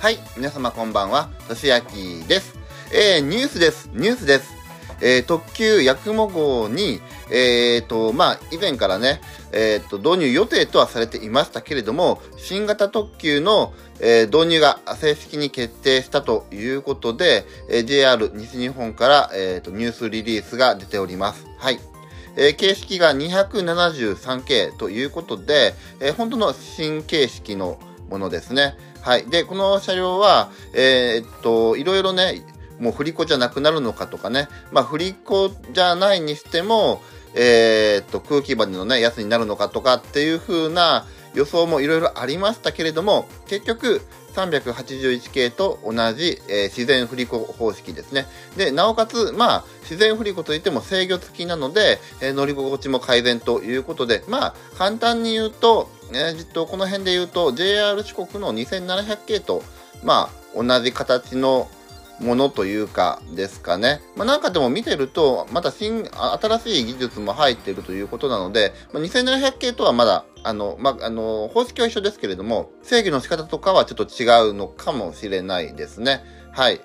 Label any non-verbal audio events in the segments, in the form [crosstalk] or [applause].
はい、皆様こんばんは、としやきです。えー、ニュースです、ニュースです。えー、特急やくも号に、えーと、まあ、以前からね、えーと、導入予定とはされていましたけれども、新型特急の、えー導入が正式に決定したということで、えー JR 西日本から、えーと、ニュースリリースが出ております。はい。えー形式が273系ということで、えー本当の新形式のものですね。はい。で、この車両は、えーっと、いろいろね、もう振り子じゃなくなるのかとかね、まあ振り子じゃないにしても、えーっと、空気バネのね、やつになるのかとかっていう風な予想もいろいろありましたけれども、結局、381系と同じ、えー自然振り子方式ですね。で、なおかつ、まあ、自然振り子といっても制御付きなので、えー乗り心地も改善ということで、まあ、簡単に言うと、えっと、この辺で言うと、JR 四国の2700系と、まあ、同じ形のものというかですかね。まあ、なんかでも見てると、また新、新しい技術も入っているということなので、まあ、2700系とはまだ、あの、まあ、あの、方式は一緒ですけれども、制御の仕方とかはちょっと違うのかもしれないですね。はい。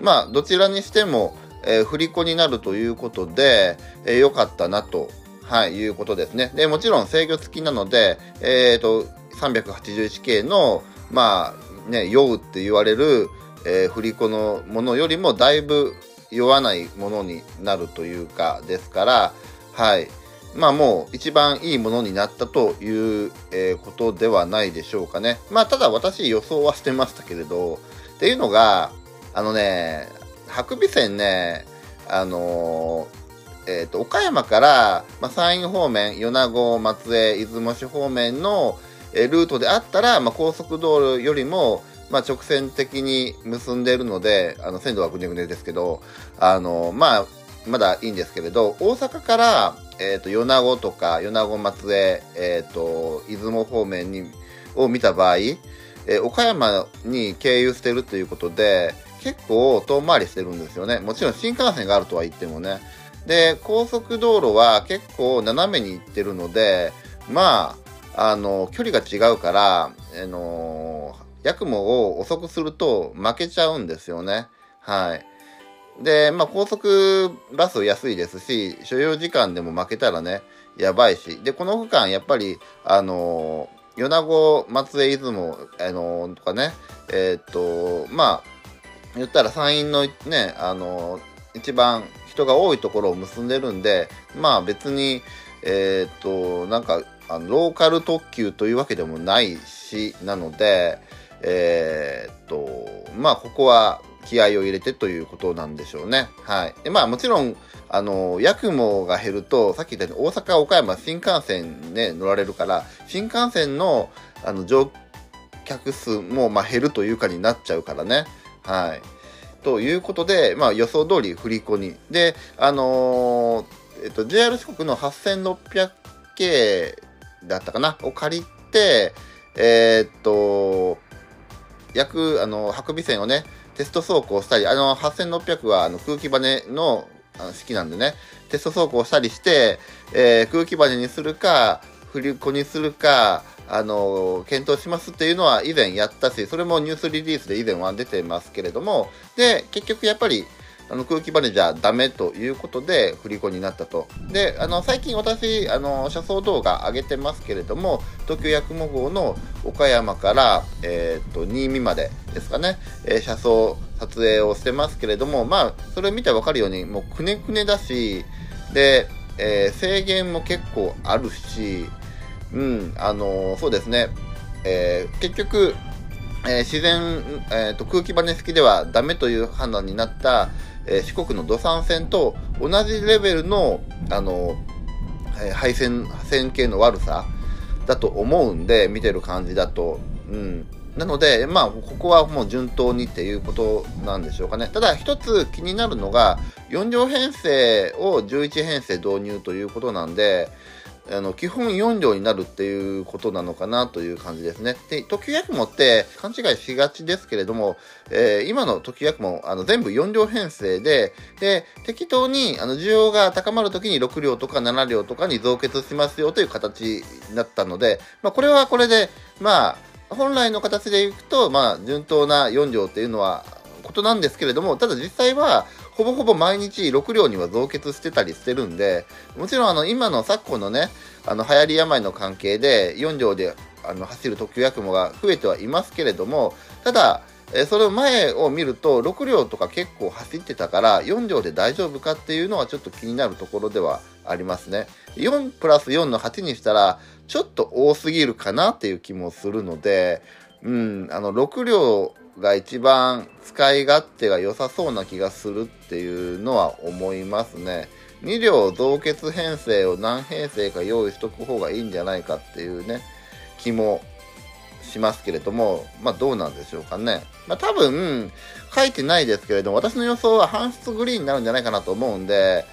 まあ、どちらにしても、えー振り子になるということで、えー良かったなと、はい、いうことですね。で、もちろん制御付きなので、えっ、と、381系の、まあ、ね、酔うって言われる、えー振り子のものよりもだいぶ酔わないものになるというか、ですから、はい。まあもう一番いいものになったという、えーことではないでしょうかね。まあただ私予想はしてましたけれど、っていうのが、あのね、白尾線ね、あのーえっ、と、岡山から、まあ、山陰方面、米子、松江、出雲市方面の、えールートであったら、まあ、高速道路よりも、まあ、直線的に結んでいるので、あの、線路はぐねぐねですけど、あの、まあ、まだいいんですけれど、大阪から、えっ、と、米子とか、米子松江、えっ、と、出雲方面に、を見た場合、えー岡山に経由してるということで、結構遠回りしてるんですよね。もちろん新幹線があるとは言ってもね。で、高速道路は結構斜めに行ってるので、まあ、あの、距離が違うから、あの、ヤクモを遅くすると負けちゃうんですよね。はい。で、まあ、高速バス安いですし、所要時間でも負けたらね、やばいし。で、この区間、やっぱり、あの、米子、松江、出雲、あの、とかね、えーっと、まあ、言ったら山陰のね、あの、一番人が多いところを結んでるんで、まあ別に、えーっと、なんか、あのローカル特急というわけでもないし、なので、えーっと、まあここは気合を入れてということなんでしょうね。はい。で、まあもちろん、あの、ヤクモが減ると、さっき言ったように大阪、岡山、新幹線ね、乗られるから、新幹線の、あの、乗客数も、まあ減るというかになっちゃうからね。はい。ということで、まあ予想通り振り子に。で、あのーえっと、JR 四国の8600系だったかな？を借りて、えーっと、約、あの、白尾線をね、テスト走行したり、あの、8600はあの空気バネのあの式なんでね、テスト走行したりして、えー空気バネにするか、振り子にするか、あの、検討しますっていうのは以前やったし、それもニュースリリースで以前は出てますけれども、で、結局やっぱり、あの空気バネじゃダメということで振り子になったと。で、あの最近私、あの車窓動画上げてますけれども、東京八雲号の岡山から、えーっと新見までですかね、えー車窓撮影をしてますけれども、まあ、それを見てわかるように、もうくねくねだし、で、えー制限も結構あるし、うん、あのそうですね、えー結局、えー自然、えーと空気バネ式ではダメという判断になった、えー四国の土山線と同じレベルの、あのえー配線線形の悪さだと思うんで見てる感じだと、うん、なので、まあ、ここはもう順当にっていうことなんでしょうかね。ただ、一つ気になるのが、4両編成を11編成導入ということなんで、あの基本4両になるっていうことなのかなという感じですね。で、特急やくもって勘違いしがちですけれども、えー今の特急やくもあの全部4両編成で、で、適当にあの需要が高まるときに6両とか7両とかに増結しますよという形になったので、まあ、これはこれで、まあ、本来の形でいくと、まあ、順当な4両っていうのはことなんですけれども、ただ実際は、ほぼほぼ毎日6両には増結してたりしてるんで、もちろんあの今の昨今のね、あの流行り病の関係で4両であの走る特急やくもが増えてはいますけれども、ただ、えその前を見ると6両とか結構走ってたから4両で大丈夫かっていうのはちょっと気になるところではありますね。4プラス4の8にしたらちょっと多すぎるかなっていう気もするので、うん、あの6両が一番使い勝手が良さそうな気がするっていうのは思いますね。2両増結編成を何編成か用意しとく方がいいんじゃないかっていうね、気もしますけれども、まあどうなんでしょうかね。まあ多分、書いてないですけれども、私の予想は半出グリーンになるんじゃないかなと思うんで、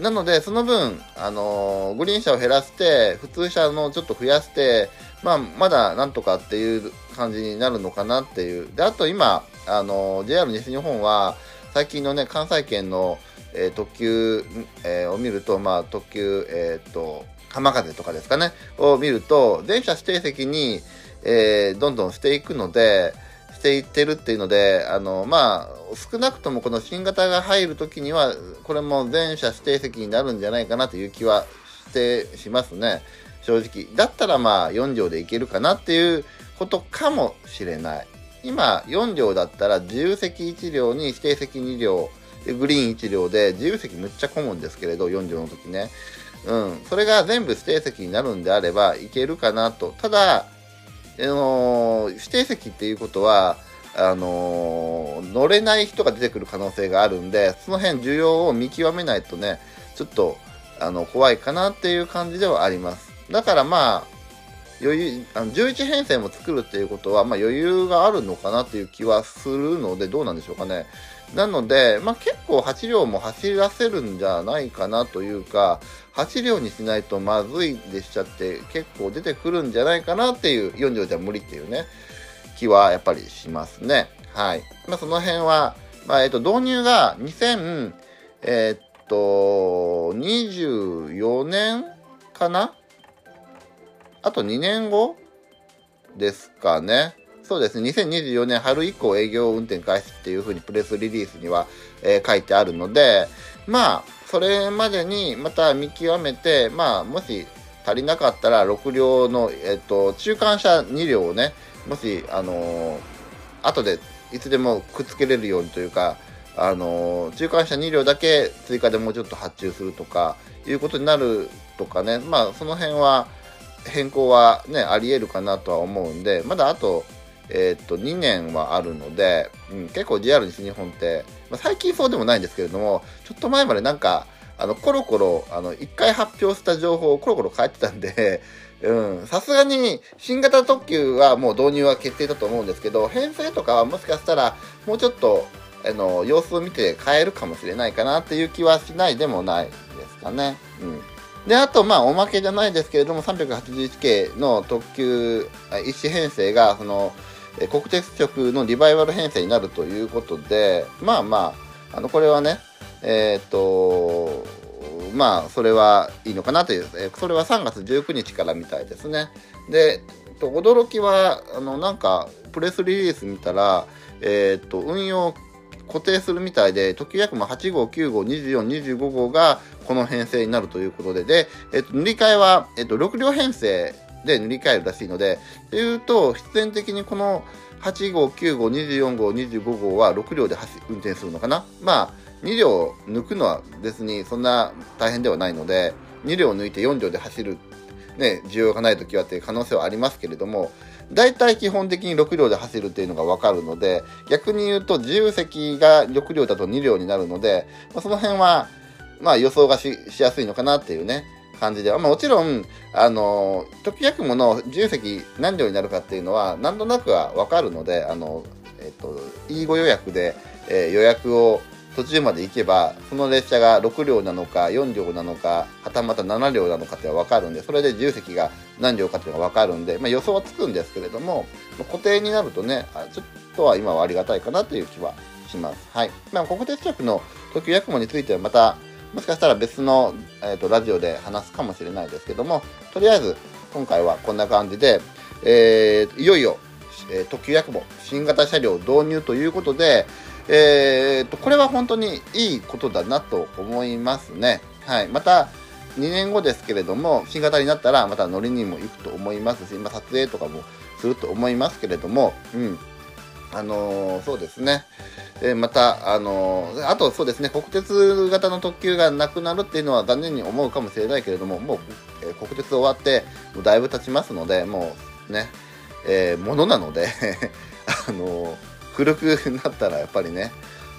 なので、その分、あのー、グリーン車を減らして、普通車のちょっと増やして、まあ、まだなんとかっていう感じになるのかなっていう。で、あと今、あの、JR 西日本は、最近のね、関西圏の、えー、特急、えー、を見ると、まあ、特急、えっ、と、浜風とかですかね、を見ると、電車指定席に、えどんどんしていくので、していってるっていうので、あの、まあ、少なくともこの新型が入るときには、これも全車指定席になるんじゃないかなという気はしてしますね。正直。だったらまあ、4両でいけるかなっていうことかもしれない。今、4両だったら自由席1両に指定席2両、グリーン1両で、自由席むっちゃ混むんですけれど、4両の時ね。うん。それが全部指定席になるんであれば、いけるかなと。ただ、あの指定席っていうことは、あの乗れない人が出てくる可能性があるんで、その辺需要を見極めないとね、ちょっと、あの、怖いかなっていう感じではあります。だからまあ、余裕、あの11編成も作るっていうことは、まあ余裕があるのかなっていう気はするので、どうなんでしょうかね。なので、まあ結構8両も走らせるんじゃないかなというか、8両にしないとまずいでしちゃって結構出てくるんじゃないかなっていう4両じゃ無理っていうね気はやっぱりしますねはいまあその辺は、まあ、えっと導入が2000、えっと24年かなあと2年後ですかね。そうですね。2024年春以降営業運転開始っていうふうにプレスリリースには、えー、書いてあるので、まあ、それまでにまた見極めて、まあ、もし足りなかったら6両の、えっと、中間車2両をね、もし、あのー、後でいつでもくっつけれるようにというか、あのー、中間車2両だけ追加でもうちょっと発注するとか、いうことになるとかね、まあ、その辺は、変更はね、あり得るかなとは思うんで、まだあと、えー、っと、2年はあるので、うん、結構 JR 西日本って、まあ、最近そうでもないんですけれども、ちょっと前までなんか、あの、コロコロ、あの、一回発表した情報をコロコロ変えてたんで、[laughs] うん、さすがに新型特急はもう導入は決定だと思うんですけど、編成とかはもしかしたらもうちょっと、あの、様子を見て変えるかもしれないかなっていう気はしないでもないですかね。うん。で、あと、まあ、おまけじゃないですけれども、381系の特急一子編成が、その、国鉄局のリバイバル編成になるということで、まあまあ、あの、これはね、えっ、と、まあ、それはいいのかなという、それは3月19日からみたいですね。で、驚きは、あの、なんか、プレスリリース見たら、えっ、と、運用固定するみたいで、時約も8号、9号、24、25号がこの編成になるということで、で、えっと、塗り替えは、えっと、6両編成で塗り替えるらしいので、というと、必然的にこの8号、9号、24号、25号は6両で運転するのかな？まあ、2両抜くのは別にそんな大変ではないので、2両抜いて4両で走る、ね、需要がない時はっていう可能性はありますけれども、大体基本的に6両で走るっていうのがわかるので、逆に言うと自由席が6両だと2両になるので、まあ、その辺は、まあ予想がしやすいのかなっていうね、感じで、まあ、もちろん、あの、時やくもの自由席何両になるかっていうのは、なんとなくはわかるので、あの、えっと、いいご予約で、えー、予約を途中まで行けば、その列車が6両なのか、4両なのか、はたまた7両なのかってわかるんで、それで自由席が何両かっていうのがわかるんで、まあ、予想はつくんですけれども、固定になるとね、ちょっとは今はありがたいかなという気はします。はい。まあ、国鉄局の特急やくもについてはまた、もしかしたら別の、えーと、ラジオで話すかもしれないですけども、とりあえず今回はこんな感じで、えー、いよいよ、えー、特急やくも新型車両導入ということで、えーと、これは本当にいいことだなと思いますね。はい、また2年後ですけれども新型になったらまた乗りにも行くと思いますし、ま、撮影とかもすると思いますけれども、うん、あのー、そうですね。えまた、あのー、あとそうですね、国鉄型の特急がなくなるっていうのは残念に思うかもしれないけれども、もう、えー、国鉄終わって、もうだいぶ経ちますので、もうね、えー、ものなので [laughs] あの古くなったらやっぱりね、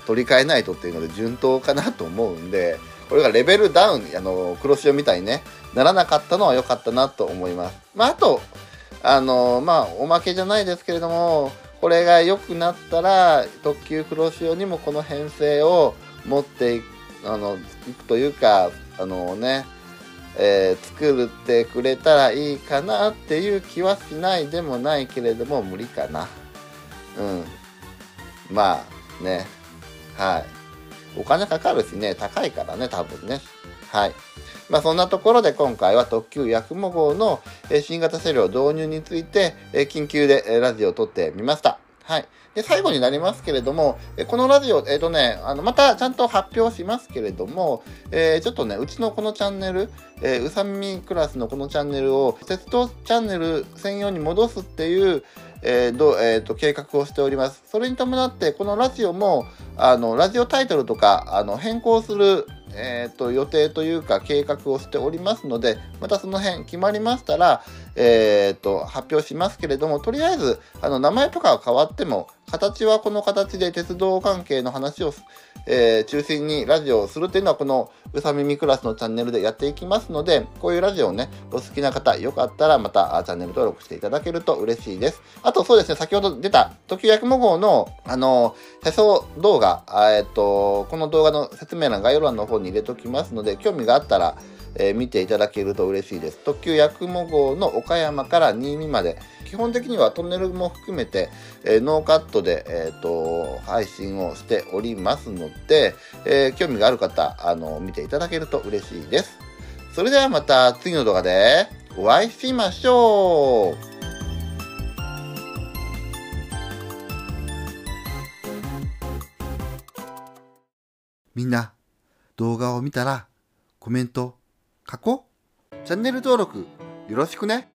取り替えないとっていうので順当かなと思うんで、これがレベルダウン、あの黒潮みたいにね、ならなかったのは良かったなと思います。まあ、あと、あのまあ、おまけじゃないですけれども、これが良くなったら特急黒潮にもこの編成を持っていくあのいくというかあのね、えー、作ってくれたらいいかなっていう気はしないでもないけれども無理かなうんまあねはいお金かかるしね高いからね多分ねはいまあ、そんなところで今回は特急やくも号の新型車両導入について緊急でラジオを撮ってみました。はい。で、最後になりますけれども、このラジオ、えっ、ー、とね、あの、またちゃんと発表しますけれども、えー、ちょっとね、うちのこのチャンネル、えー、うさみクラスのこのチャンネルを、鉄道チャンネル専用に戻すっていう、えーどえーと、計画をしております。それに伴って、このラジオも、あの、ラジオタイトルとか、あの、変更する、えーと、予定というか計画をしておりますのでまたその辺決まりましたら、えーと、発表しますけれどもとりあえずあの名前とかは変わっても形はこの形で鉄道関係の話を、えー、中心にラジオをするというのはこのうさみみクラスのチャンネルでやっていきますのでこういうラジオをねお好きな方よかったらまたチャンネル登録していただけると嬉しいですあとそうですね先ほど出た時やくも号のあの世相動画えっ、とこの動画の説明欄概要欄の方に入れときますので興味があったらえー、見ていただけると嬉しいです。特急やくも号の岡山から新見まで、基本的にはトンネルも含めて、えー、ノーカットで、えーと、配信をしておりますので、えー、興味がある方、あの、見ていただけると嬉しいです。それではまた次の動画でお会いしましょう。みんな動画を見たらコメント書こう。チャンネル登録よろしくね。